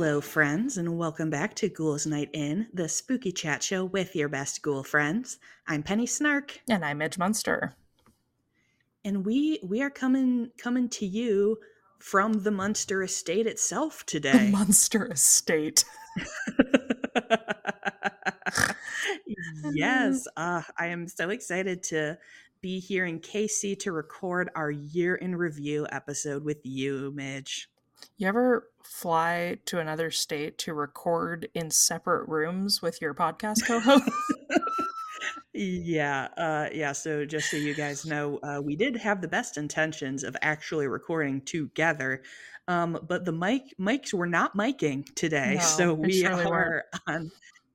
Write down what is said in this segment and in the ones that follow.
Hello, friends, and welcome back to Ghouls Night In, the spooky chat show with your best ghoul friends. I'm Penny Snark, And I'm Midge Munster. and we we are coming coming to you from the Munster Estate itself today. The. Munster Estate. yes, uh, I am so excited to be here in KC to record our year in review episode with you, Midge. You ever fly to another state to record in separate rooms with your podcast co-host? Yeah, uh, yeah. So just so you guys know, uh, we did have the best intentions of actually recording together, um, but the mic mics were not miking today, No, so we weren't. are on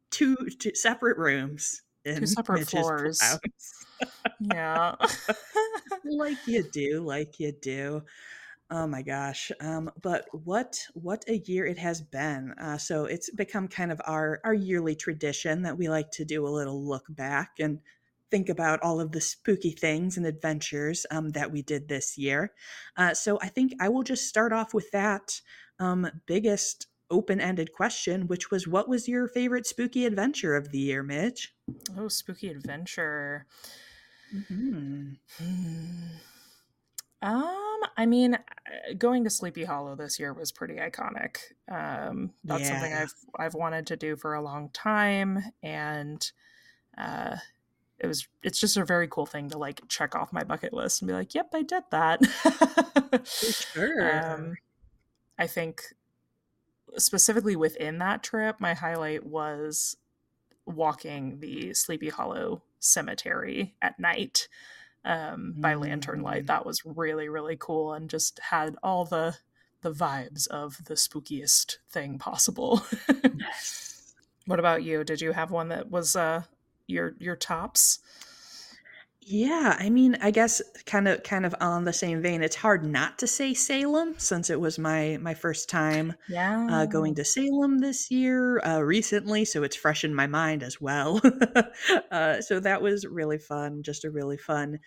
two, two separate rooms in separate Midge's floors. yeah. like you do, like you do. Oh my gosh. Um, but what what a year it has been. Uh, so it's become kind of our our yearly tradition that we like to do a little look back and think about all of the spooky things and adventures um, that we did this year. Uh, so I think I will just start off with that um, biggest open-ended question, which was what was your favorite spooky adventure of the year, Midge? oh, spooky adventure. Mhm. Um, I mean, uh, going to Sleepy Hollow this year was pretty iconic. Um, that's something I've I've wanted to do for a long time, and uh, it was it's just a very cool thing to like check off my bucket list and be like, "Yep, I did that." For sure. um, I think specifically within that trip, my highlight was walking the Sleepy Hollow Cemetery at night um, by lantern light. Mm. That was really really cool and just had all the the vibes of the spookiest thing possible. Yes. what about you? Did you have one that was uh your your tops? Yeah, I mean, I guess kind of kind of on the same vein, it's hard not to say Salem since it was my my first time Yeah. uh, going to Salem this year uh, recently, so it's fresh in my mind as well. uh, so that was really fun, just a really fun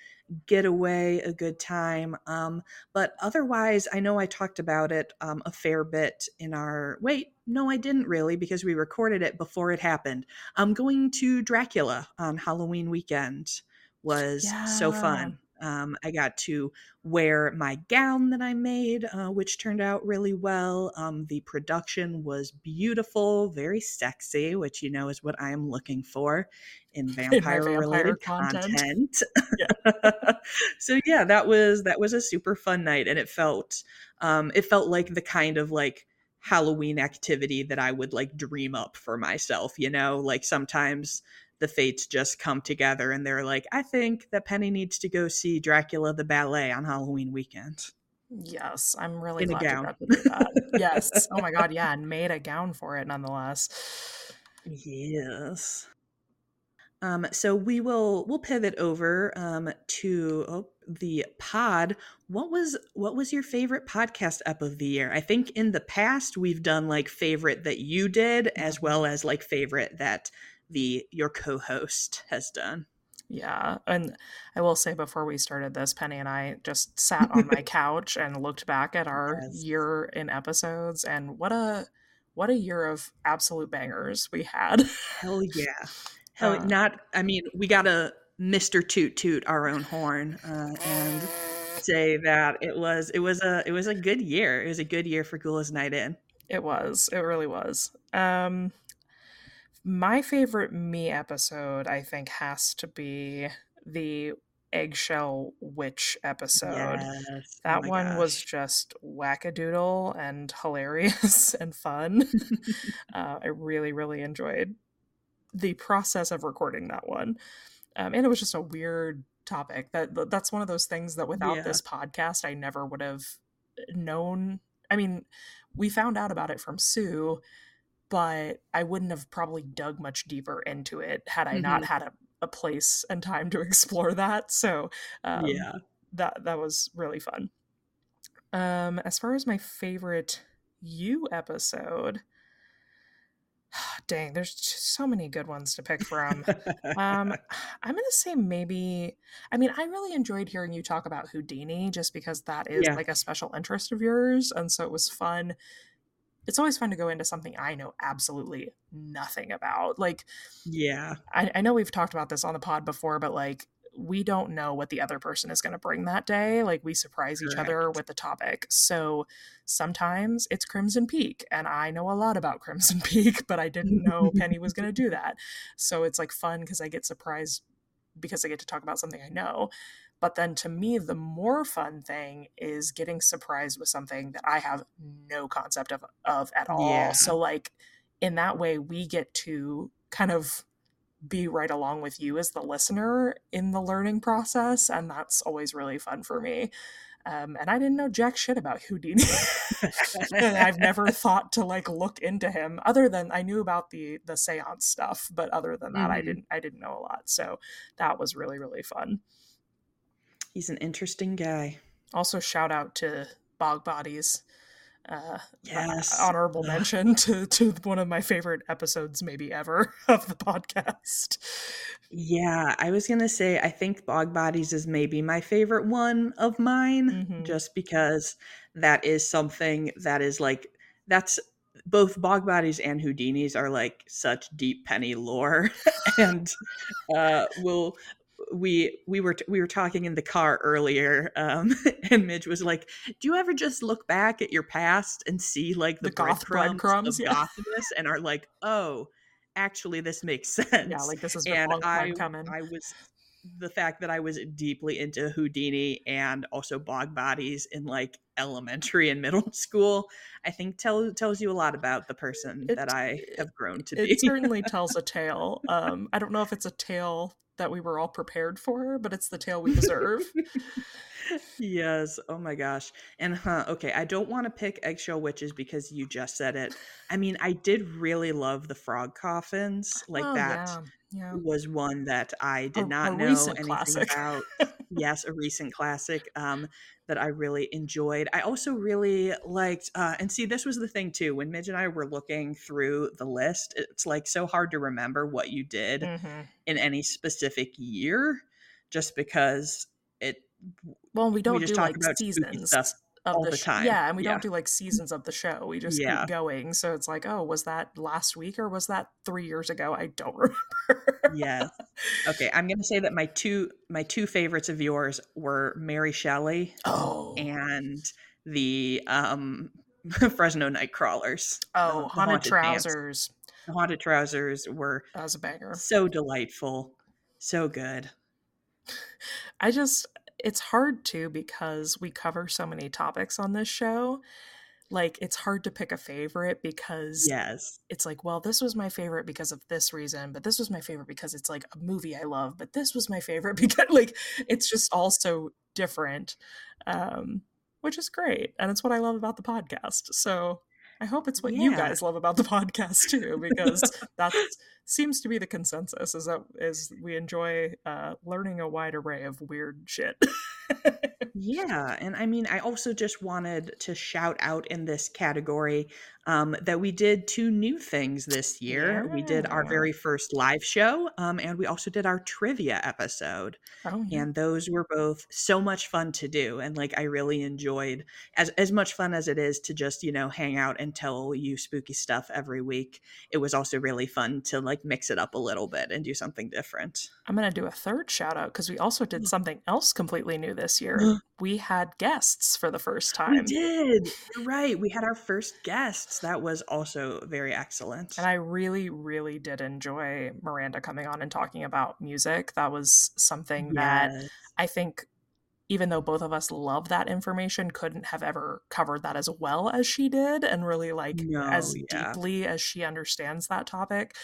getaway, a good time. Um, but otherwise, I know I talked about it um, a fair bit in our. Wait, no, I didn't really because we recorded it before it happened. I'm going to Dracula on Halloween weekend was so fun. Um, I got to wear my gown that I made, uh, which turned out really well. Um, the production was beautiful, very sexy, which you know is what I am looking for in vampire related vampire content. content. so yeah, that was that was a super fun night, and it felt um, it felt like the kind of like Halloween activity that I would like dream up for myself. You know, like sometimes the fates just come together and they're like, I think that Penny needs to go see Dracula the ballet on Halloween weekend. Yes, I'm really In a glad gown. you got to do that. yes. Oh my god, yeah, and made a gown for it nonetheless. Yes. Um, so we will we'll pivot over um, to oh, the pod. What was what was your favorite podcast up of the year? I think in the past we've done like favorite that you did as well as like favorite that the your co-host has done. Yeah, and I will say before we started this, Penny and I just sat on my couch and looked back at our Yes. year in episodes, and what a what a year of absolute bangers we had. Hell yeah. Hell, Uh, not. I mean, we gotta Mister Toot Toot our own horn uh, and say that it was it was a it was a good year. It was a good year for Ghouls Night In. It was. It really was. Um my favorite me episode I think has to be the eggshell witch episode. Yes. Oh That my one was just wackadoodle and hilarious and fun. uh, I really, really enjoyed the process of recording that one. Um, and it was just a weird topic. That that- that's one of those things that without Yeah. this podcast, I never would have known. I mean, we found out about it from Sue, but I wouldn't have probably dug much deeper into it had I not Mhm. had a, a place and time to explore that. So um, yeah. that that was really fun. Um, as far as my favorite you episode, dang, there's so many good ones to pick from. um, I'm gonna say maybe. I mean, I really enjoyed hearing you talk about Houdini, just because that is Yeah. like a special interest of yours, and so it was fun it's always fun to go into something I know absolutely nothing about. Like, yeah, I, I know we've talked about this on the pod before, but like, we don't know what the other person is going to bring that day. Like, we surprise each Correct. other with the topic. So sometimes it's Crimson Peak, and I know a lot about Crimson Peak, but I didn't know Penny was going to do that. So it's like fun because I get surprised because I get to talk about something I know. But then to me, the more fun thing is getting surprised with something that I have no concept of, of at all. Yeah. So, like, in that way, we get to kind of be right along with you as the listener in the learning process. And that's always really fun for me. Um, and I didn't know jack shit about Houdini. and I've never thought to like look into him other than I knew about the the seance stuff, but other than that, I Mhm. didn't I didn't know a lot. So that was really really fun. He's an interesting guy. Also, shout out to Bog Bodies. Uh, Yes. honorable mention to to one of my favorite episodes, maybe ever, of the podcast. Yeah, I was gonna say I think Bog Bodies is maybe my favorite one of mine, Mhm. just because that is something that is like that's both Bog Bodies and Houdinis are like such deep penny lore, and uh, we'll we we were we were talking in the car earlier, um, and Midge was like, "Do you ever just look back at your past and see like the, The goth breadcrumbs, breadcrumbs, of yeah. gothness and are like, oh, actually this makes sense." Yeah, like this a and I coming. I was the fact that I was deeply into Houdini and also bog bodies in like elementary and middle school, I think tell, tells you a lot about the person It- that I have grown to it be. certainly tells a tale. Um, I don't know if it's a tale that we were all prepared for, but it's the tale we deserve. yes. Oh my gosh. And huh, okay, I don't want to pick eggshell witches because you just said it. I mean, I did really love the frog coffins. Like Oh, that yeah, yeah. was one that I did A- not a know anything classic. about. yes, a recent classic um, that I really enjoyed. I also really liked, uh, and see, this was the thing too. When Midge and I were looking through the list, it's like so hard to remember what you did Mhm. in any specific year, just because it. Well, we don't just do talk like about seasons stuff of all the, the sh- time. Yeah, and we Yeah. don't do like seasons of the show. We just Yeah. keep going. So it's like, oh, was that last week or was that three years ago? I don't remember. Yes. Okay, I'm gonna say that my two my two favorites of yours were Mary Shelley Oh, and the um Fresno Nightcrawlers. oh, the haunted, haunted trousers. The haunted trousers were That was a banger. so delightful, so good. I just it's hard too because we cover so many topics on this show. Like it's hard to pick a favorite because Yes. it's like, well, this was my favorite because of this reason, but this was my favorite because it's like a movie I love, but this was my favorite because like it's just all so different. Um, which is great. And it's what I love about the podcast. So I hope it's what you guys love about the podcast too, because that seems to be the consensus is that is we enjoy uh, learning a wide array of weird shit. Yeah, and I mean, I also just wanted to shout out in this category um, that we did two new things this year. We did our very first live show, um, and we also did our trivia episode. oh, yeah. and those were both so much fun to do and like i really enjoyed as as much fun as it is to just you know hang out and tell you spooky stuff every week it was also really fun to like mix it up a little bit and do something different I'm going to do a third shout out because we also did something else completely new this year. we had guests for the first we time. did You're right we had our first guests that was also very excellent And I really, really did enjoy Miranda coming on and talking about music. That was something that I think, even though both of us love that information, couldn't have ever covered that as well as she did, and really like No, as yeah. deeply as she understands that topic.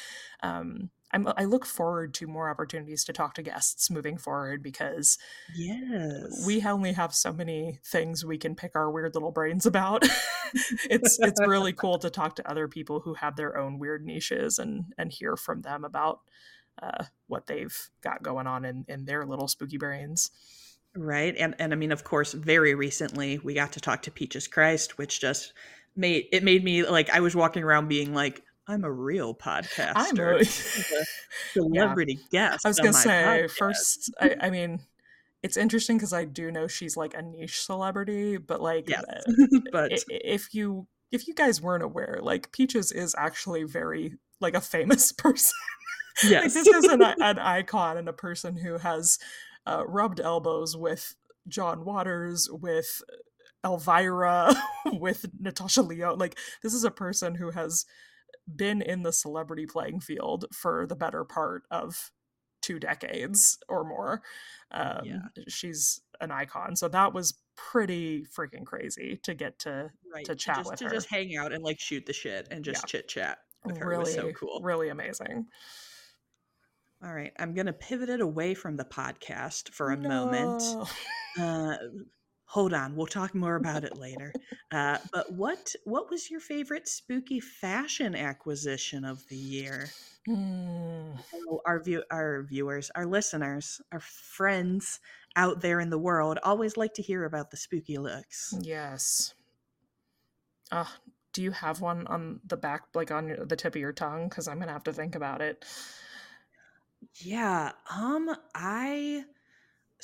Um, I'm, I look forward to more opportunities to talk to guests moving forward because yes we only have so many things we can pick our weird little brains about. it's it's really cool to talk to other people who have their own weird niches and and hear from them about uh, what they've got going on in in their little spooky brains. right and and i mean of course very recently we got to talk to peaches christ which just made it made me like i was walking around being like i'm a real podcaster I'm a- a celebrity guest I was gonna say podcast. first. I, I mean, it's interesting because I do know she's like a niche celebrity, but like, yes uh, but if you if you guys weren't aware, like Peaches is actually very like a famous person. Yes. like, this is an, an icon and a person who has uh, rubbed elbows with John Waters, with Elvira, with Natasha Lyonne. Like this is a person who has been in the celebrity playing field for the better part of two decades or more. Um, Yeah. She's an icon. So that was pretty freaking crazy to get to right. to chat just, with to her. just hang out and like shoot the shit and just Yeah. chit chat with her really, was so cool. really amazing. All right, I'm gonna pivot it away from the podcast for a moment. Uh, hold on, we'll talk more about it later. Uh, but what what was your favorite spooky fashion acquisition of the year? So our view, our viewers, our listeners, our friends out there in the world always like to hear about the spooky looks. Yes. Uh, do you have one on the back, like on the tip of your tongue? Because I'm gonna have to think about it. Yeah. Um. I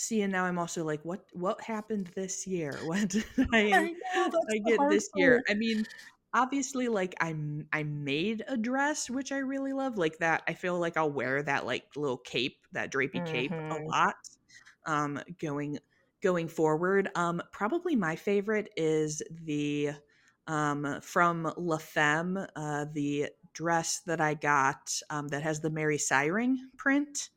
see, and now I'm also like, what? What happened this year? What did I? know I get this year. I mean, obviously, like i'm i made a dress which I really love, like that. I feel like I'll wear that like little cape, that drapey cape, a Mhm. lot. Um, going going forward. Um, probably my favorite is the um from La Femme, uh, the dress that I got um that has the Mary Siring print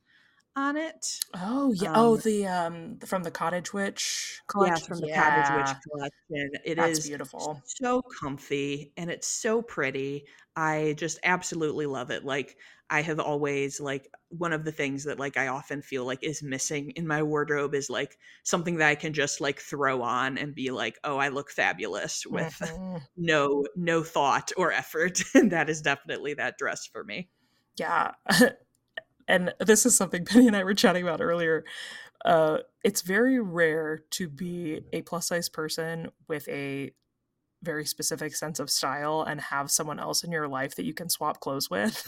on it. Oh yeah. oh, Um, the um from the Cottage Witch Yes, collection. from the Cottage Witch collection. It that's is beautiful. so comfy and it's so pretty. I just absolutely love it. Like I have always like one of the things that like I often feel like is missing in my wardrobe is like something that I can just like throw on and be like, "Oh, I look fabulous" with Mhm. no no thought or effort. and that is definitely that dress for me. Yeah. and this is something Penny and I were chatting about earlier. Uh, it's very rare to be a plus size person with a very specific sense of style and have someone else in your life that you can swap clothes with.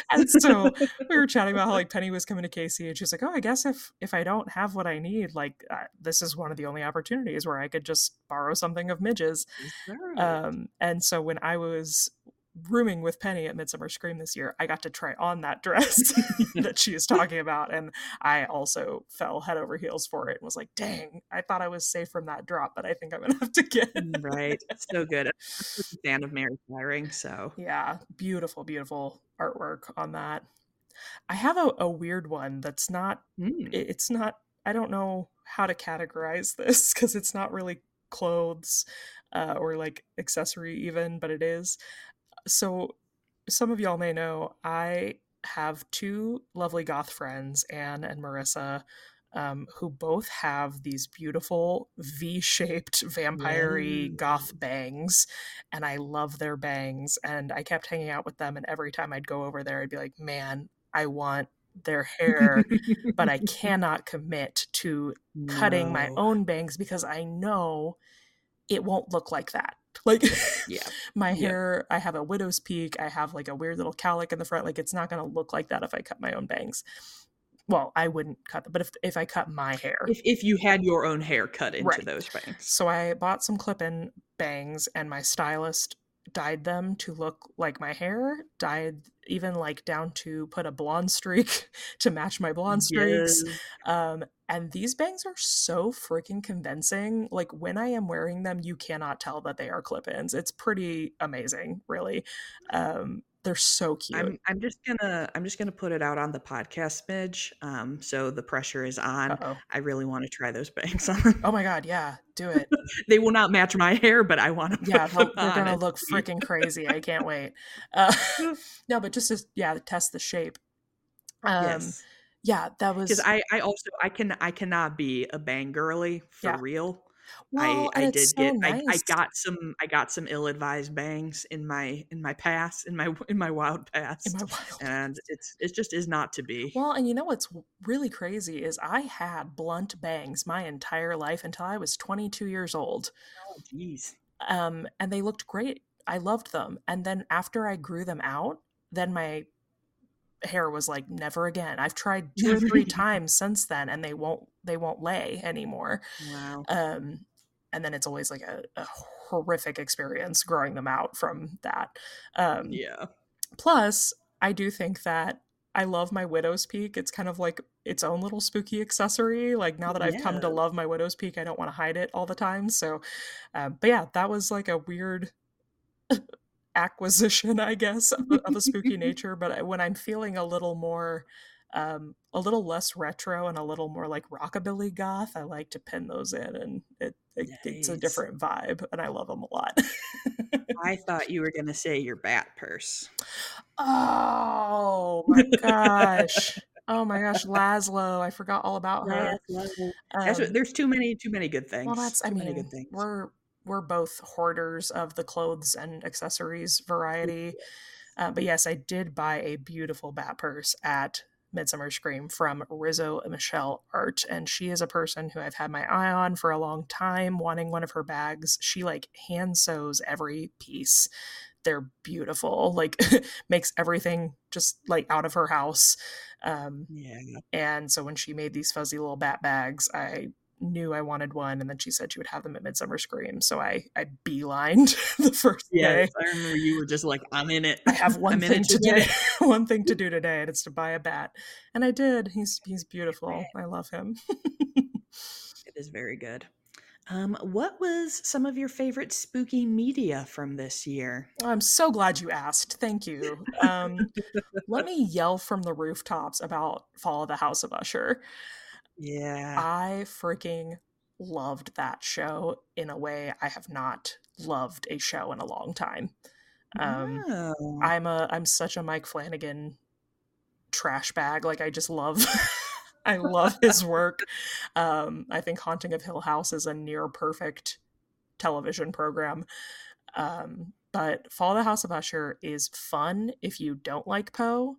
and so we were chatting about how like Penny was coming to KC and she's like, "Oh, I guess if if I don't have what I need, like uh, this is one of the only opportunities where I could just borrow something of Midge's." Right. Um, and so when I was rooming with Penny at Midsummer Scream this year, I got to try on that dress that she is talking about, and I also fell head over heels for it and was like, "Dang, I thought I was safe from that drop, but I think I'm gonna have to get." right. So good. I'm a fan of Mary Firing, so yeah, beautiful, beautiful artwork on that. I have a, a weird one that's not. Mm. it- It's not. I don't know how to categorize this because it's not really clothes uh, or like accessory even, but it is. So some of y'all may know I have two lovely goth friends, Anne and Marissa, um, who both have these beautiful V-shaped vampire goth bangs, and I love their bangs. And I kept hanging out with them, and every time I'd go over there, I'd be like, "Man, I want their hair, but I cannot commit to cutting my own bangs because I know it won't look like that." Like, Yeah. my Yeah. hair i have a widow's peak i have like a weird little cowlick in the front like it's not going to look like that if i cut my own bangs well i wouldn't cut them but if if i cut my hair If if you had your own hair cut into Right. those bangs. so i bought some clip-in bangs and my stylist dyed them to look like my hair dyed even like down to put a blonde streak to match my blonde streaks. Yes. um and these bangs are so freaking convincing. Like when i am wearing them you cannot tell that they are clip-ins. It's pretty amazing really. Um they're so cute I'm I'm just gonna I'm just gonna put it out on the podcast smidge. Um, so the pressure is on. Uh-oh. I really want to try those bangs on. oh my god yeah do it they will not match my hair, but I want to. Yeah they're on gonna look freaking crazy i can't wait uh no but just to yeah test the shape um Yes, yeah that was because I I also I can I cannot be a bang girly for Yeah. real. Well, I I did so get nice. I, I got some I got some ill advised bangs in my in my past in my in my wild past, in my wild and it's it just is not to be. Well, and you know what's really crazy is I had blunt bangs my entire life until I was 22 years old. Oh, Jeez. Um, and they looked great. I loved them. And then after I grew them out, then my hair was like never again. I've tried two or three times since then and they won't they won't lay anymore. Wow. Um and then it's always like a, a horrific experience growing them out from that. Um, yeah. Plus, I do think that I love my widow's peak. It's kind of like its own little spooky accessory. Like now that I've come to love my widow's peak, I don't want to hide it all the time. So, uh, but yeah, that was like a weird acquisition, I guess, of a, of a spooky nature. But I- when I'm feeling a little more, um, a little less retro and a little more like rockabilly goth, I like to pin those in, and it, it it's a different vibe, and I love them a lot. I thought you were going to say your bat purse. oh my gosh. Oh my gosh, Laszlo! I forgot all about her. What, Um, there's too many too many good things. Well, that's I too many mean, good things. we're we're both hoarders of the clothes and accessories variety. Uh, but yes, I did buy a beautiful bat purse at Midsummer Scream from Rizzo Michelle Art, and she is a person who I've had my eye on for a long time, wanting one of her bags. She like hand sews every piece. They're beautiful, like makes everything just like out of her house. Um, Yeah. and so when she made these fuzzy little bat bags, I knew I wanted one. And then she said she would have them at Midsummer Scream. So I, I beelined the first Yes, day. I remember you were just like, I'm in it. I have one I'm thing it to do, today. one thing to do today, and it's to buy a bat. And I did. He's he's beautiful. I love him. It is very good. Um, what was some of your favorite spooky media from this year? I'm so glad you asked. Thank you. Um, let me yell from the rooftops about Fall of the House of Usher. Yeah. I freaking loved that show in a way I have not loved a show in a long time. Um, oh. I'm a I'm such a Mike Flanagan trash bag. Like I just love I love his work. Um, I think Haunting of Hill House is a near perfect television program. Um, but Fall of the House of Usher is fun if you don't like Poe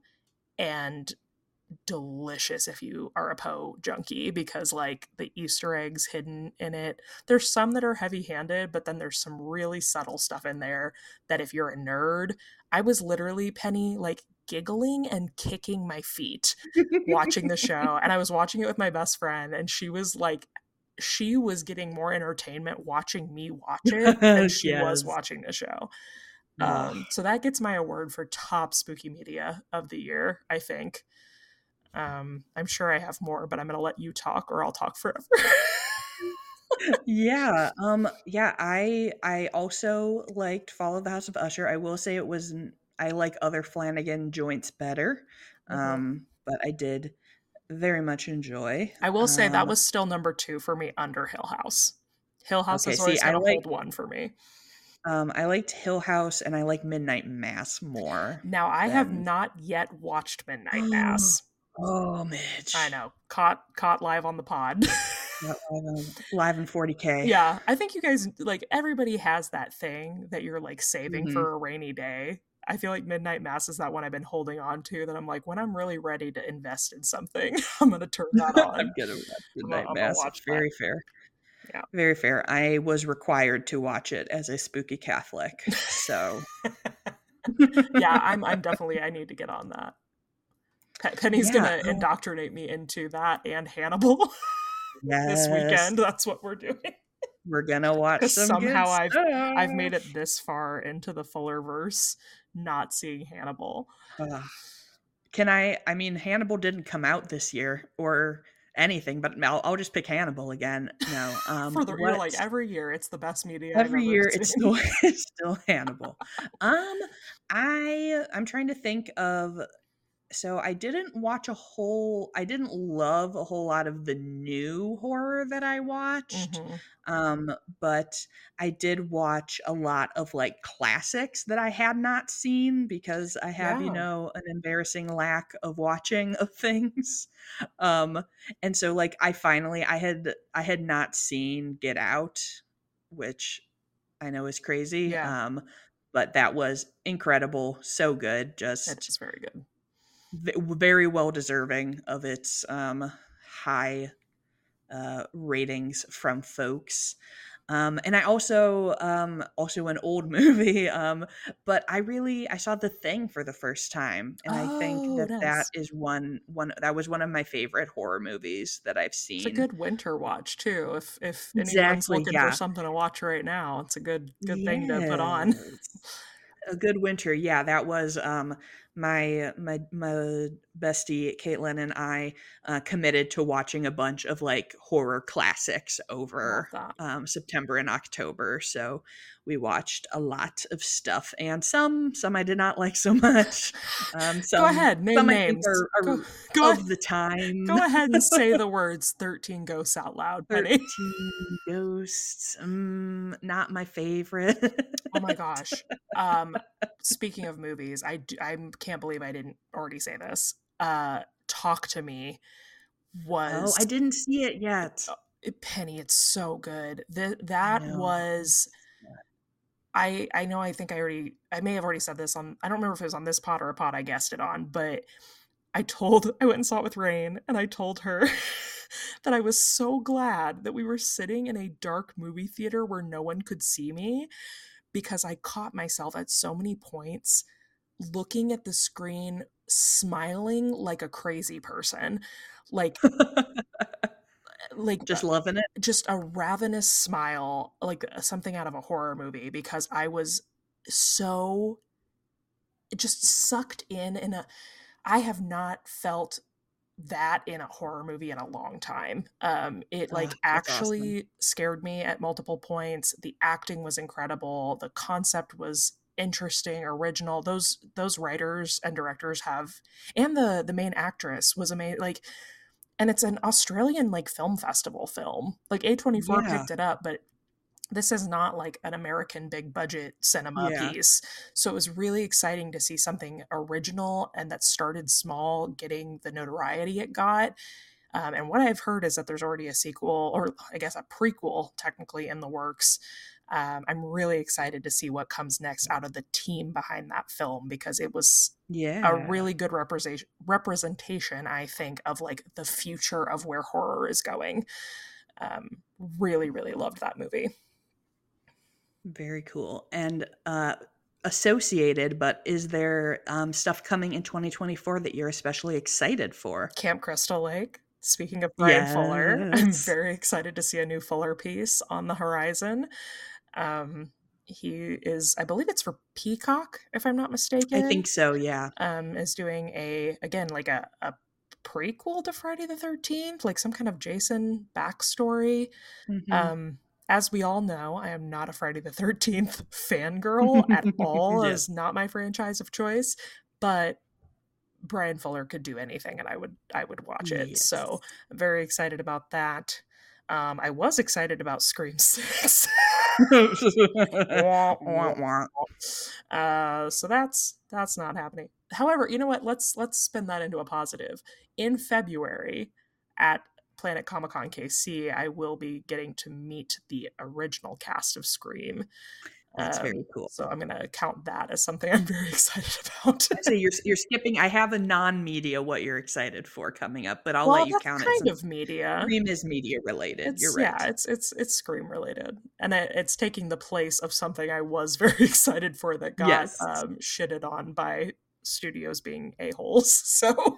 and delicious if you are a Poe junkie because like the Easter eggs hidden in it. There's some that are heavy-handed, but then there's some really subtle stuff in there that if you're a nerd, I was literally Penny like giggling and kicking my feet watching the show and I was watching it with my best friend and she was like she was getting more entertainment watching me watch it than she was watching the show. Um, so that gets my award for top spooky media of the year, I think. Um, I'm sure I have more, but I'm gonna let you talk or I'll talk forever. yeah um yeah i i also liked fall of the house of usher i will say it was i like other flanagan joints better Mhm. um but i did very much enjoy I will say that Um, was still number two for me under Hill House. Hill House Okay, is always see, I like- hold one for me. um i liked hill house and i like midnight mass more Now I have not yet watched Midnight Mass. Oh midge I know, caught caught live on the pod. Live in 40k yeah, I think you guys like everybody has that thing that you're like saving Mhm. for a rainy day. I feel like Midnight Mass is that one I've been holding on to that I'm like when I'm really ready to invest in something, I'm gonna turn that on. I'm gonna watch Midnight I'm Mass. watch very that. fair. Yeah. Very fair. I was required to watch it as a spooky Catholic. So yeah, I'm I'm definitely I need to get on that. Pe- Penny's Yeah, gonna indoctrinate me into that and Hannibal yes, this weekend. That's what we're doing. We're gonna watch some somehow I've- I've made it this far into the Fuller verse, not seeing Hannibal. Ugh. Can I? I mean, Hannibal didn't come out this year or anything, but I'll, I'll just pick Hannibal again. No, um, For the you're like every year, it's the best media. Every ever year it's still it's still Hannibal. Um, I I'm trying to think of. So I didn't watch a whole. I didn't love a whole lot of the new horror that I watched. Mhm. Um, but I did watch a lot of like classics that I had not seen because I have, you know, an embarrassing lack of watching of things. Um, and so like I finally I had I had not seen Get Out, which I know is crazy. Yeah. Um, but that was incredible, so good, just It's just very good. Very well deserving of its um high uh ratings from folks Um, and I also um, also an old movie, um, but I really I saw The Thing for the first time, and I think Oh, that that nice. is one one that was one of my favorite horror movies that I've seen. It's a good winter watch too. If if anyone's Exactly, looking for something to watch right now, it's a good good thing to put on. A good winter, yeah, that was, um, my my my bestie Caitlin and I, uh, committed to watching a bunch of, like, horror classics over, um, September and October, so we watched a lot of stuff, and some some I did not like so much, um, Go ahead, name some names. are Go are go of the time. go ahead and say the words 13 ghosts out loud, Penny. 13 Ghosts, mm, not my favorite. Oh my gosh. Um, speaking of movies, I I can't believe I didn't already say this. Uh, Talk to Me was. Oh, I didn't see it yet. uh, Penny. It's so good. Th- I that was I I know I think I already I may have already said this on I don't remember if it was on this pod or a pod I guessed it on, but I told I went and saw it with Rain and I told her that I was so glad that we were sitting in a dark movie theater where no one could see me because I caught myself at so many points looking at the screen smiling like a crazy person. Like like Just loving it. just a ravenous smile, like uh, something out of a horror movie, because I was so just sucked in in a I have not felt that in a horror movie in a long time. Um it Oh, like awesome. actually scared me at multiple points. The acting was incredible, the concept was interesting, original. Those those writers and directors have and the the main actress was amazing like and it's an Australian like film festival film. Like A24 Yeah, picked it up, but this is not like an American big budget cinema yeah. piece. So it was really exciting to see something original and that started small getting the notoriety it got. Um, and what I've heard is that there's already a sequel, or I guess a prequel, technically in the works. Um, I'm really excited to see what comes next out of the team behind that film because it was a really good representation representation i think of like the future of where horror is going um really really loved that movie Very cool. And uh associated, but is there um stuff coming in 2024 that you're especially excited for? camp crystal lake speaking of bryan fuller i'm very excited to see a new fuller piece on the horizon um he is i believe it's for peacock if i'm not mistaken. I think so, yeah. um is doing a again like a, a prequel to friday the 13th like some kind of jason backstory Mhm. Um, as we all know, I am not a Friday the 13th fangirl at all. Yeah. Is not my franchise of choice, but Bryan Fuller could do anything and I would I would watch it. Yes. So I'm very excited about that. Um, I was excited about Scream 6. Wah, wah, wah. uh, so that's that's not happening. However, you know what? Let's let's spin that into a positive. In February at Planet Comic Con KC, I will be getting to meet the original cast of Scream. That's Um, very cool. so I'm gonna count that as something I'm very excited about. So you're you're skipping. I have a non-media what you're excited for coming up, but I'll well, let you count it kind of media. Scream is media related. It's You're right. yeah, it's it's it's Scream related, and it, it's taking the place of something I was very excited for that got Yes. um, shitted on by studios being a holes. So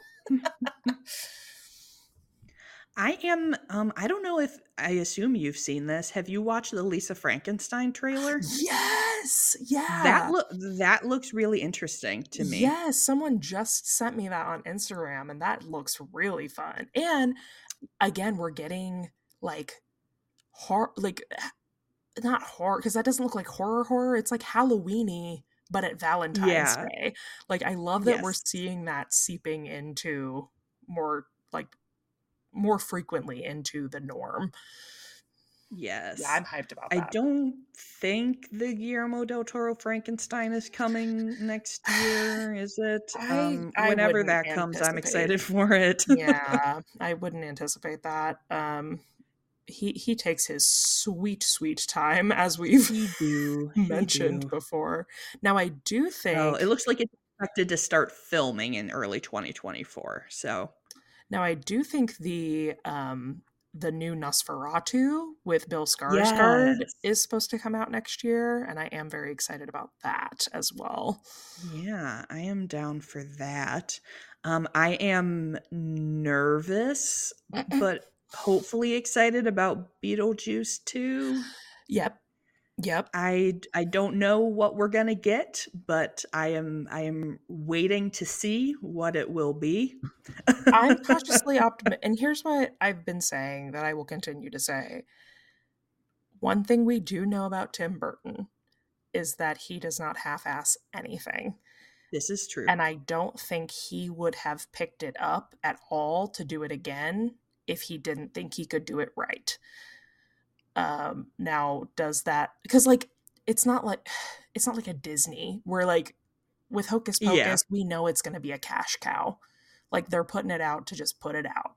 I am. Um, I don't know if I assume you've seen this. Have you watched the Lisa Frankenstein trailer? yes, yeah, That look that looks really interesting to me. Yes, someone just sent me that on Instagram, and that looks really fun. And again, we're getting like horror, like not horror, because that doesn't look like horror horror. It's like Halloweeny, but at Valentine's Yeah. Day. Like I love that we're seeing that seeping into more like more frequently into the norm. Yes. Yeah, I'm hyped about I don't think the Guillermo del Toro Frankenstein is coming next year, is it? I- Um, I whenever that comes, I'm excited for it. yeah, I wouldn't anticipate that. Um, he he takes his sweet sweet time, as we've He do. he mentioned before. Now, I do think. Oh, it looks like it's expected to start filming in early 2024. So Now, I do think the um, the new Nosferatu with Bill Skarsgård Yes. is supposed to come out next year, and I am very excited about that as well. Yeah, I am down for that. Um, I am nervous, but hopefully excited about Beetlejuice 2. Yep. Yep. I I don't know what we're gonna get, but I am I am waiting to see what it will be. I'm cautiously optimistic. And here's what I've been saying that I will continue to say. One thing we do know about Tim Burton is that he does not half ass anything. This is true. And I don't think he would have picked it up at all to do it again if he didn't think he could do it right. Um, now, does that because like it's not like it's not like a Disney where like with Hocus Pocus, Yeah. we know it's going to be a cash cow. Like they're putting it out to just put it out.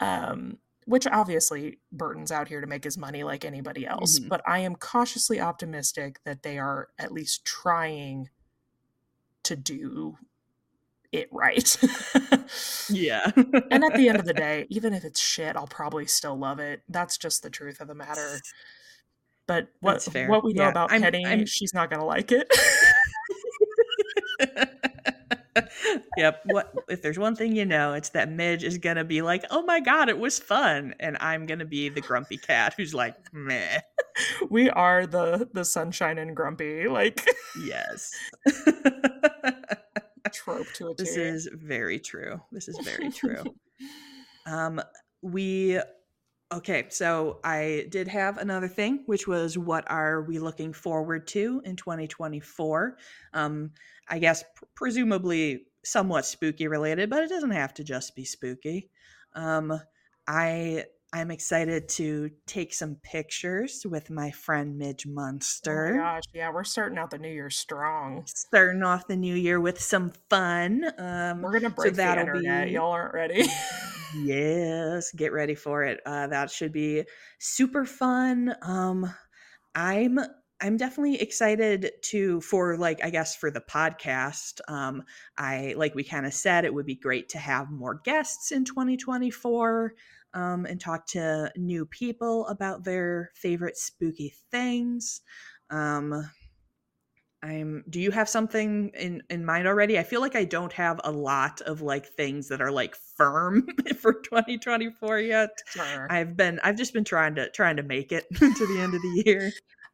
Um, which obviously Burton's out here to make his money like anybody else. Mhm. But I am cautiously optimistic that they are at least trying to do it right. Yeah. and at the end of the day, even if it's shit, I'll probably still love it. That's just the truth of the matter. But what what we know Yeah, about I'm- Penny, I'm- she's not gonna like it. yep. What if there's one thing you know, it's that Midge is gonna be like, "Oh my god, it was fun," and I'm gonna be the grumpy cat who's like, "Meh." we are the the sunshine and grumpy like Yes. Trope to a T. this is very true. This is very true. um, we okay. So I did have another thing, which was what are we looking forward to in 2024? Um, I guess pr- presumably somewhat spooky related, but it doesn't have to just be spooky. Um, I I'm excited to take some pictures with my friend Midge Oh Munster. my gosh, yeah, we're starting out the new year strong. Starting off the new year with some fun. Um, We're gonna break the that'll internet. be- Y'all aren't ready. yes, get ready for it. Uh, that should be super fun. Um, I'm I'm definitely excited to for like I guess for the podcast. Um, I like we kind of said it would be great to have more guests in 2024 um, and talk to new people about their favorite spooky things. Um, I'm do you have something in in mind already? I feel like I don't have a lot of like things that are like firm for 2024 yet. sure. I've been I've just been trying to trying to make it to the end of the year.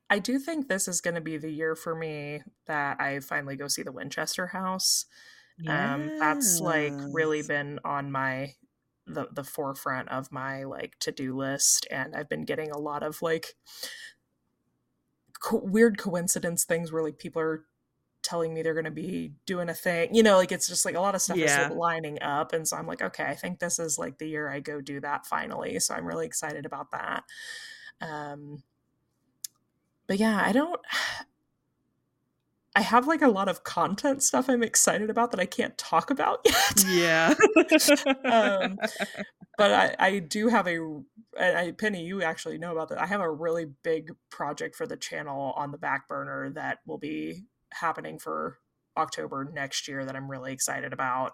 I do think this is going to be the year for me that I finally go see the Winchester House. Um, that's like really been on my the the forefront of my like to do list, and I've been getting a lot of like co- weird coincidence things where like people are telling me they're going to be doing a thing you know like it's just like a lot of stuff is Yeah. like lining up and so i'm like okay i think this is like the year i go do that finally so i'm really excited about that um but yeah i don't i have like a lot of content stuff i'm excited about that i can't talk about yet. Yeah. Um, but I, I do have a penny you actually know about that i have a really big project for the channel on the back burner that will be happening for october next year that i'm really excited about.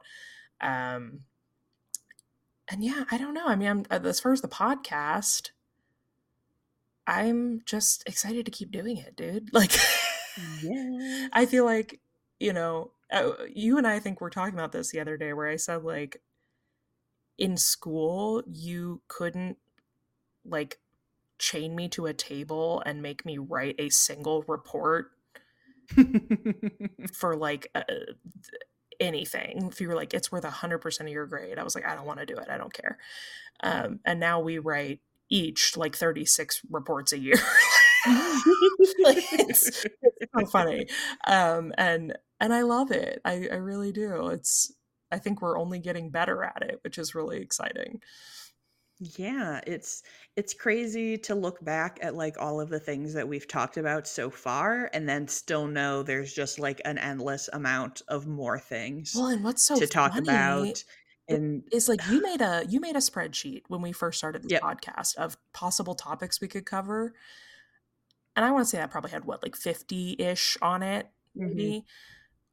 Um and yeah i don't know. I mean i'm uh, as far as the podcast i'm just excited to keep doing it dude. Like yeah. I feel like, you know, uh, you and I think we're talking about this the other day where I said, like, in school, you couldn't, like, chain me to a table and make me write a single report for, like, uh, anything. If you were like, it's worth 100% of your grade, I was like, I don't want to do it. I don't care. Um, and now we write each, like, 36 reports a year. like, it's, so funny um and and i love it i i really do it's i think we're only getting better at it which is really exciting Yeah, it's it's crazy to look back at like all of the things that we've talked about so far and then still know there's just like an endless amount of more things well and what's so to talk about. And it's like you made a you made a spreadsheet when we first started the Yep. podcast of possible topics we could cover and i want to say that probably had what like 50-ish on it Mhm. maybe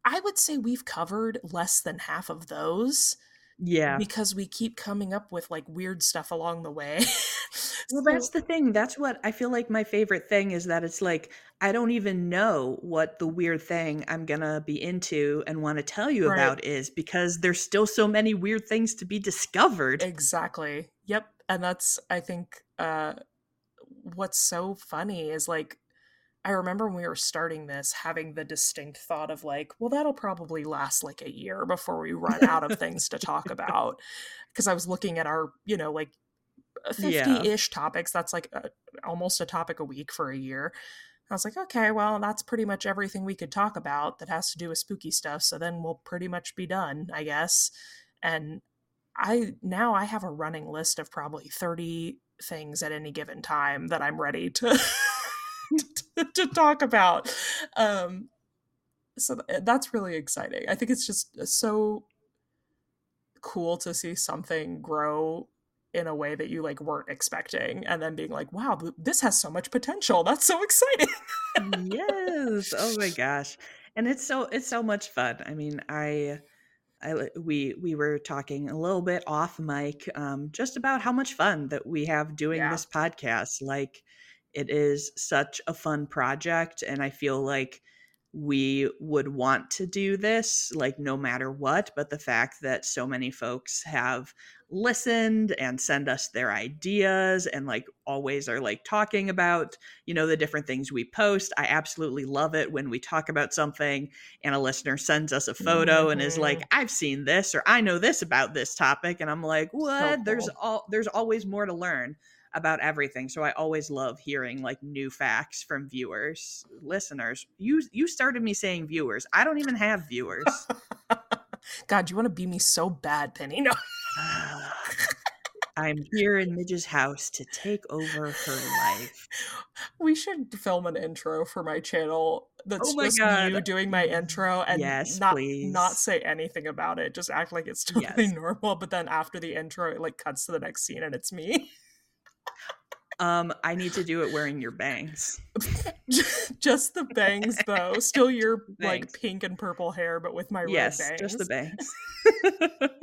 i would say we've covered less than half of those Yeah. because we keep coming up with like weird stuff along the way. Well, that's the thing. That's what I feel like my favorite thing is that it's like I don't even know what the weird thing I'm going to be into and want to tell you right. about is because there's still so many weird things to be discovered. Exactly. Yep. And that's, I think, uh, what's so funny is like, I remember when we were starting this having the distinct thought of like, well, that'll probably last like a year before we run out of things to talk about. Because I was looking at our, you know, like 50 Yeah. ish topics. That's like a, almost a topic a week for a year. I was like, okay, well, that's pretty much everything we could talk about that has to do with spooky stuff. So then we'll pretty much be done, I guess. And I now I have a running list of probably 30 things at any given time that I'm ready to to, to talk about. Um so that's really exciting. I think it's just so cool to see something grow in a way that you like weren't expecting and then being like, "Wow, this has so much potential. That's so exciting." yes. Oh my gosh. And it's so it's so much fun. I mean, I I we we were talking a little bit off mic um just about how much fun that we have doing yeah. this podcast. Like it is such a fun project and I feel like we would want to do this like no matter what but the fact that so many folks have listened and send us their ideas and like always are like talking about you know the different things we post i absolutely love it when we talk about something and a listener sends us a photo and is like mm-hmm. i've seen this or i know this about this topic and i'm like what? There's cool. all there's always more to learn about everything so i always love hearing like new facts from viewers listeners you you started me saying viewers i don't even have viewers God, you want to be me so bad, Penny? No. i'm here in midge's house to take over her life We should film an intro for my channel that's Oh my just God. you doing my intro and Yes, not please. not say anything about it. Just act like it's totally Yes. normal. But then after the intro, it like cuts to the next scene and it's me. Um i need to do it wearing your bangs just the bangs though. Still your like pink and purple hair, but with my yes red bangs. just the bangs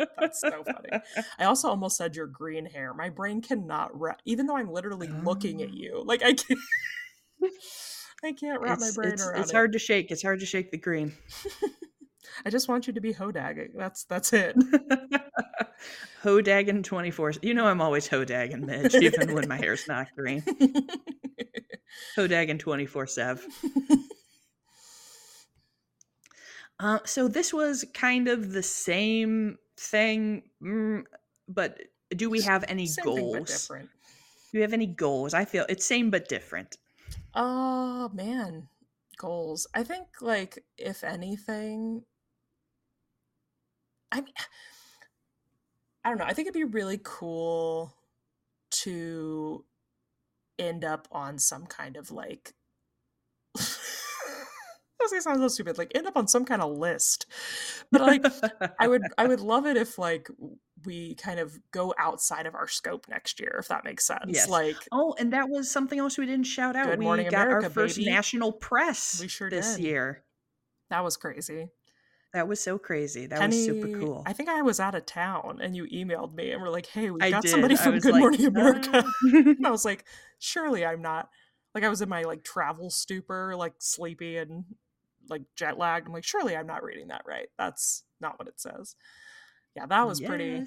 That's so funny. I also almost said your green hair. My brain cannot wrap, even though I'm literally looking at Oh. you. Like I can't, I can't wrap my brain it's, around it's it. hard to shake it's hard to shake the green I just want you to be hodagging. That's that's it. Hodagging 24 you know i'm always hodagging midge even when my hair's not green hodagging 24 7 Uh, so this was kind of the same thing, mm, but do we have any Same thing, goals? different. Do we have any goals? I feel it's same but different. Oh man, goals. I think like if anything, I mean, I don't know. I think it'd be really cool to end up on some kind of like. I was gonna sound so stupid. Like end up on some kind of list, but like I would I would love it if like we kind of go outside of our scope next year, if that makes sense. Yes. Like Oh, and that was something else we didn't shout out. Good we Morning got America, our first baby. national press We sure this did. year. that was crazy. That was so crazy. That was super cool. I think I was out of town and you emailed me and were like, "Hey, we got did. somebody from Good like, Morning America." And I was like, "Surely I'm not." Like I was in my like travel stupor, like sleepy and like jet lagged. I'm like, "Surely I'm not reading that right. That's not what it says." Yeah, that was pretty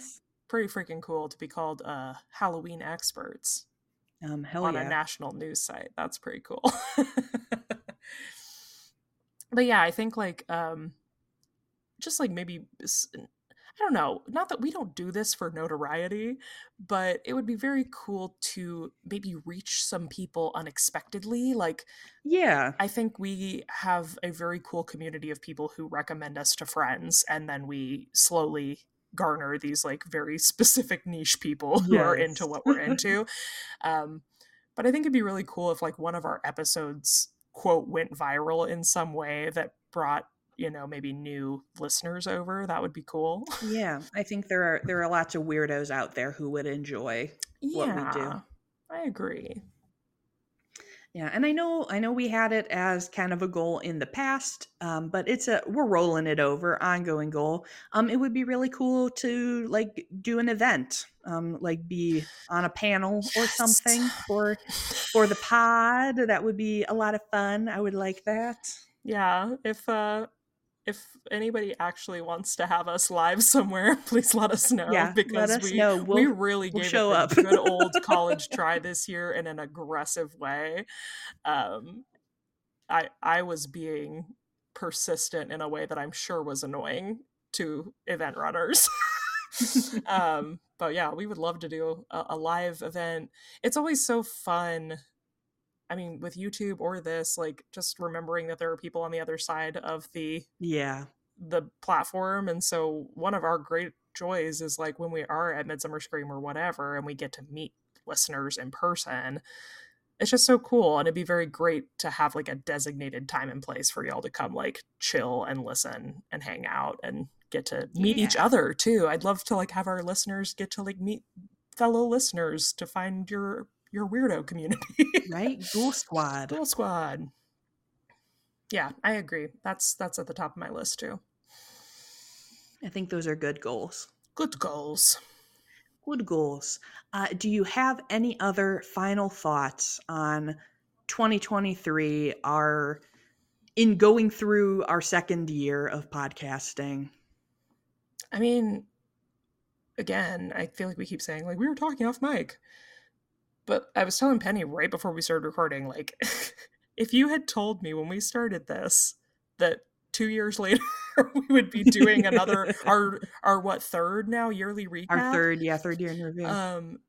pretty freaking cool to be called uh Halloween experts Um, hell on yeah. a national news site. That's pretty cool. but yeah, I think like um just like maybe I don't know, not that we don't do this for notoriety, but it would be very cool to maybe reach some people unexpectedly. Like yeah. I think we have a very cool community of people who recommend us to friends and then we slowly garner these like very specific niche people who are into what we're into. um but I think it'd be really cool if like one of our episodes quote went viral in some way that brought, you know, maybe new listeners over. That would be cool. Yeah. I think there are there are lots of weirdos out there who would enjoy What we do. I agree. Yeah, and I know I know we had it as kind of a goal in the past, um, but it's a we're rolling it over, ongoing goal. Um, it would be really cool to like do an event, um, like be on a panel or something for for the pod. That would be a lot of fun. I would like that. Yeah, if uh if anybody actually wants to have us live somewhere, please let us know Yeah, let because us we know. we We'll really we'll gave show it up. the good old college try this year in an aggressive way. Um I I was being persistent in a way that I'm sure was annoying to event runners. um but yeah, we would love to do a, a live event. It's always so fun I mean, with YouTube or this, like just remembering that there are people on the other side of the Yeah. the platform, and so one of our great joys is like when we are at Midsummer Scream or whatever, and we get to meet listeners in person. It's just so cool, and it'd be very great to have like a designated time and place for y'all to come, like chill and listen and hang out and get to meet each other too. I'd love to like have our listeners get to like meet fellow listeners to find your your weirdo community. Right? Ghoul Squad. Ghoul Squad. Yeah, I agree. That's that's at the top of my list too. I think those are good goals. Good goals. Good goals. Uh, do you have any other final thoughts on 2023? Our in going through our second year of podcasting. I mean, again, I feel like we keep saying like we were talking off mic. But I was telling Penny right before we started recording, like if you had told me when we started this that two years later we would be doing another our our what third now yearly recap. Our third, yeah, third year in review. um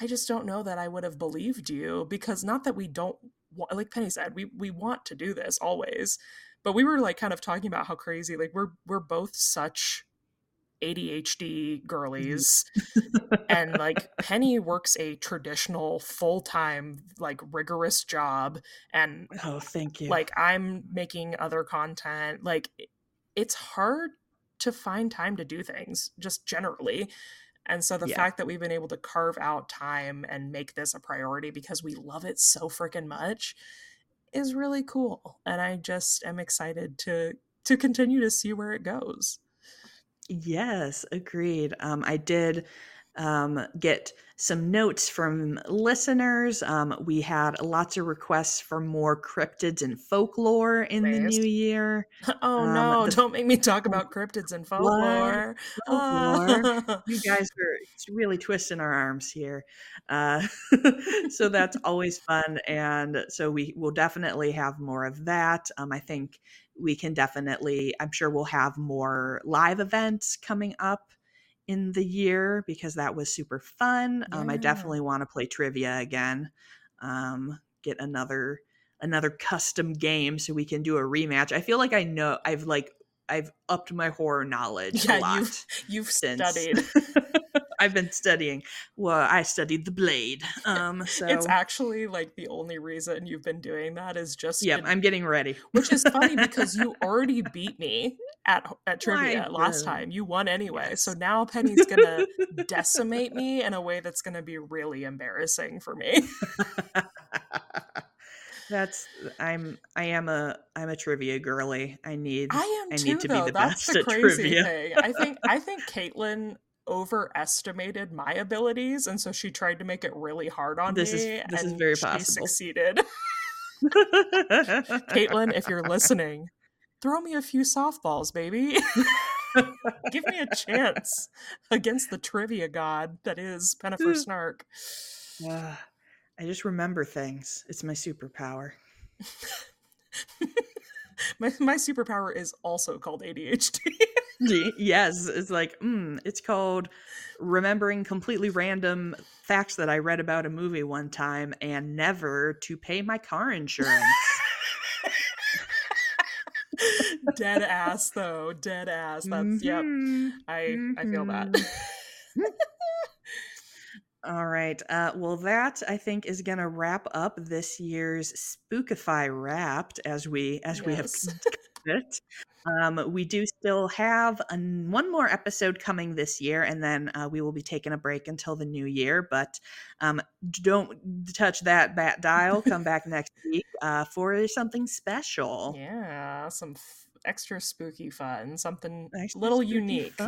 i just don't know that i would have believed you because not that we don't like penny said we we want to do this always but we were like kind of talking about how crazy like we're we're both such adhd mm-hmm. girlies and like penny works a traditional full-time like rigorous job and oh, thank you. like i'm making other content like it's hard to find time to do things just generally and so the Yeah. fact that we've been able to carve out time and make this a priority because we love it so freaking much is really cool and i just am excited to to continue to see where it goes Yes, agreed. Um, I did um, get some notes from listeners. Um, we had lots of requests for more cryptids and folklore in the new year. oh Um, no the- don't make me talk about cryptids and folklore folklore. You guys are it's really twisting our arms here. Uh, so that's always fun. And so we will definitely have more of that. Um, I think we can definitely, I'm sure we'll have more live events coming up in the year because that was super fun. Um, I definitely want to play trivia again. Um, get another another custom game so we can do a rematch. I feel like I know I've like I've upped my horror knowledge Yeah, a lot you've- you've since studied I've been studying. Well, I studied the blade. Um, so it's actually like the only reason you've been doing that is just yeah, in- I'm getting ready. which is funny because you already beat me at at trivia last time. You won anyway. So now Penny's gonna decimate me in a way that's gonna be really embarrassing for me. That's I'm I am a I'm a trivia girly. I need I am I too, need to be though. the That's best the at crazy trivia. thing. I think I think Caitlin overestimated my abilities, and so she tried to make it really hard on This is- me. this is very she possible. Succeeded. Caitlin, if you're listening, throw me a few softballs, baby. Give me a chance against the trivia god that is Pennifer Snark. Ah, I just remember things. It's my superpower. My, my superpower is also called ADHD. Yes, it's like mm, it's called remembering completely random facts that I read about a movie one time and never to pay my car insurance. dead ass though, dead ass. That's yep. Mhm. I I feel that. Mhm. All right. Uh, well, that I think is going to wrap up this year's Spookify Wrapped, as we as we have Yes. It. Um, we do still have an, one more episode coming this year, and then uh, we will be taking a break until the new year. But um, don't touch that bat dial. Come back next week uh, for something special. Yeah, some f- extra spooky fun, something a little unique.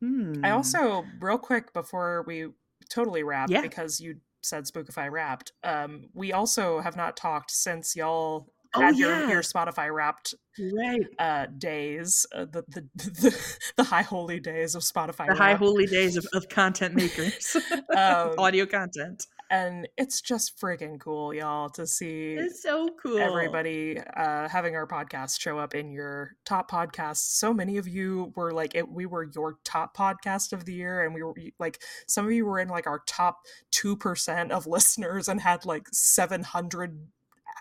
Hmm. I also, real quick before we totally wrap, yeah. because you said Spookify wrapped. Um, we also have not talked since y'all Oh, had your, yeah. your Spotify wrapped Right. uh, days, uh, the, the the the high holy days of Spotify. The high holy days of, of content makers, Um, audio content. and it's just freaking cool, y'all, to see It's so cool. everybody uh, having our podcast show up in your top podcasts. So many of you were like, it, we were your top podcast of the year, and we were like, some of you were in like our top two percent of listeners and had like seven hundred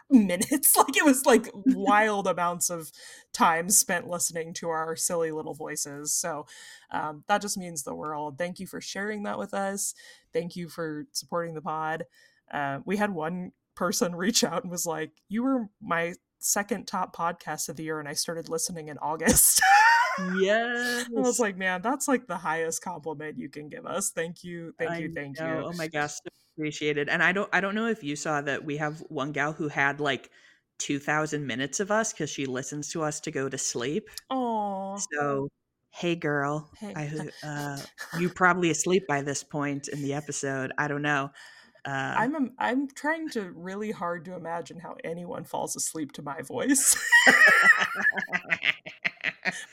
minutes. Like it was like wild amounts of time spent listening to our silly little voices. So um, that just means the world. Thank you for sharing that with us. Thank you for supporting the pod. Uh, we had one person reach out and was like, "You were my second top podcast of the year, and I started listening in August." Yes. I was like, "Man, that's like the highest compliment you can give us. Thank you, thank you, thank know. you." Oh my gosh, appreciated. And I don't I don't know if you saw that we have one gal who had like 2000 minutes of us cuz she listens to us to go to sleep. Oh, So, hey girl, Hey. I uh you probably asleep by this point in the episode. I don't know. Uh I'm am- I'm trying to really hard to imagine how anyone falls asleep to my voice.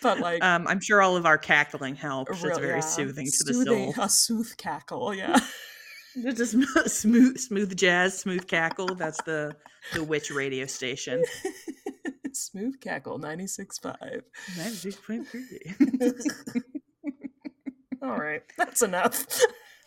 but like um I'm sure all of our cackling helps. It's very yeah, soothing to the soul. A sooth cackle, yeah. It's a sm- smooth smooth jazz, smooth cackle. That's the the witch radio station. Smooth cackle 96.5. 96.3. All right, that's enough.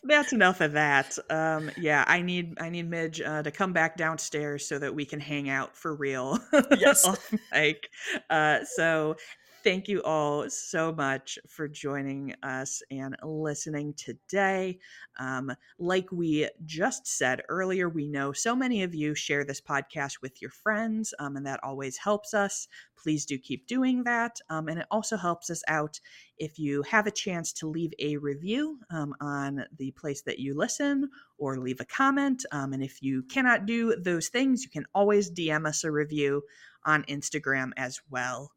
That's enough of that. Um, yeah, I need I need Midge uh, to come back downstairs so that we can hang out for real. Yes. like. Uh, so thank you all so much for joining us and listening today. Um, like we just said earlier, we know so many of you share this podcast with your friends, um, and that always helps us. Please do keep doing that. Um, and it also helps us out if you have a chance to leave a review um, on the place that you listen or leave a comment. Um, and if you cannot do those things, you can always DM us a review on Instagram as well.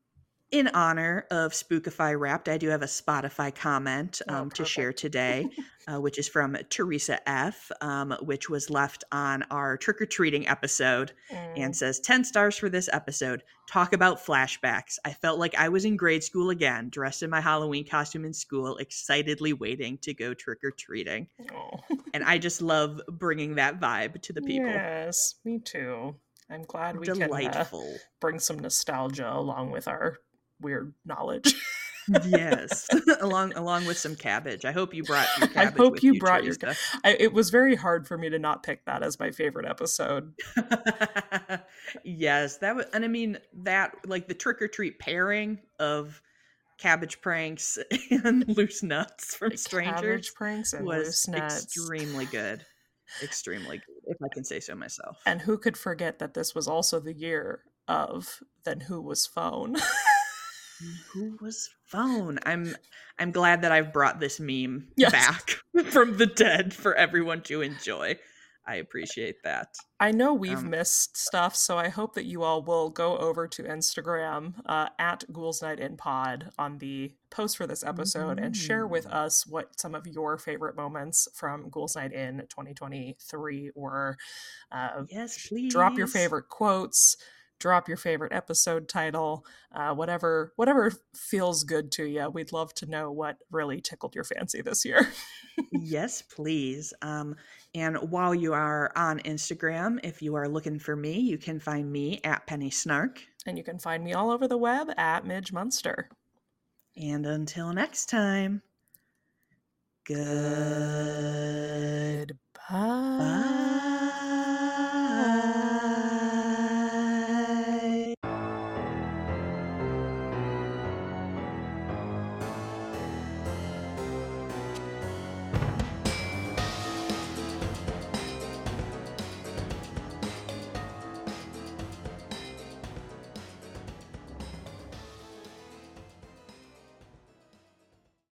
In honor of Spookify Wrapped, I do have a Spotify comment Oh, um, to share today, uh, which is from Teresa F., um, which was left on our trick or treating episode Mm. and says 10 stars for this episode. Talk about flashbacks. I felt like I was in grade school again, dressed in my Halloween costume in school, excitedly waiting to go trick or treating. Oh. And I just love bringing that vibe to the people. Yes, me too. I'm glad we can uh, bring some nostalgia along with our weird knowledge. yes, along along with some cabbage. I hope you brought your cabbage. I hope with you brought your Teresa. I, it was very hard for me to not pick that as my favorite episode. yes, that was, and I mean that like the trick or treat pairing of cabbage pranks and loose nuts from Cabbage strangers Cabbage pranks and was loose nuts. extremely good. Extremely good, if I can say so myself. And who could forget that this was also the year of Then Who Was Phone? Who was phone? I'm I'm glad that I've brought this meme Yes. back from the dead for everyone to enjoy. I appreciate that. I know we've Um, missed stuff, so I hope that you all will go over to Instagram uh, at Ghouls Night in Pod on the post for this episode and share with Mm. us what some of your favorite moments from Ghouls Night in 2023 were. Uh, Yes, please. drop your favorite quotes drop your favorite episode title uh, whatever whatever feels good to you we'd love to know what really tickled your fancy this year yes, please. Um, and while you are on Instagram, if you are looking for me, you can find me at Penny Snark. and you can find me all over the web at midge munster And until next time, good. goodbye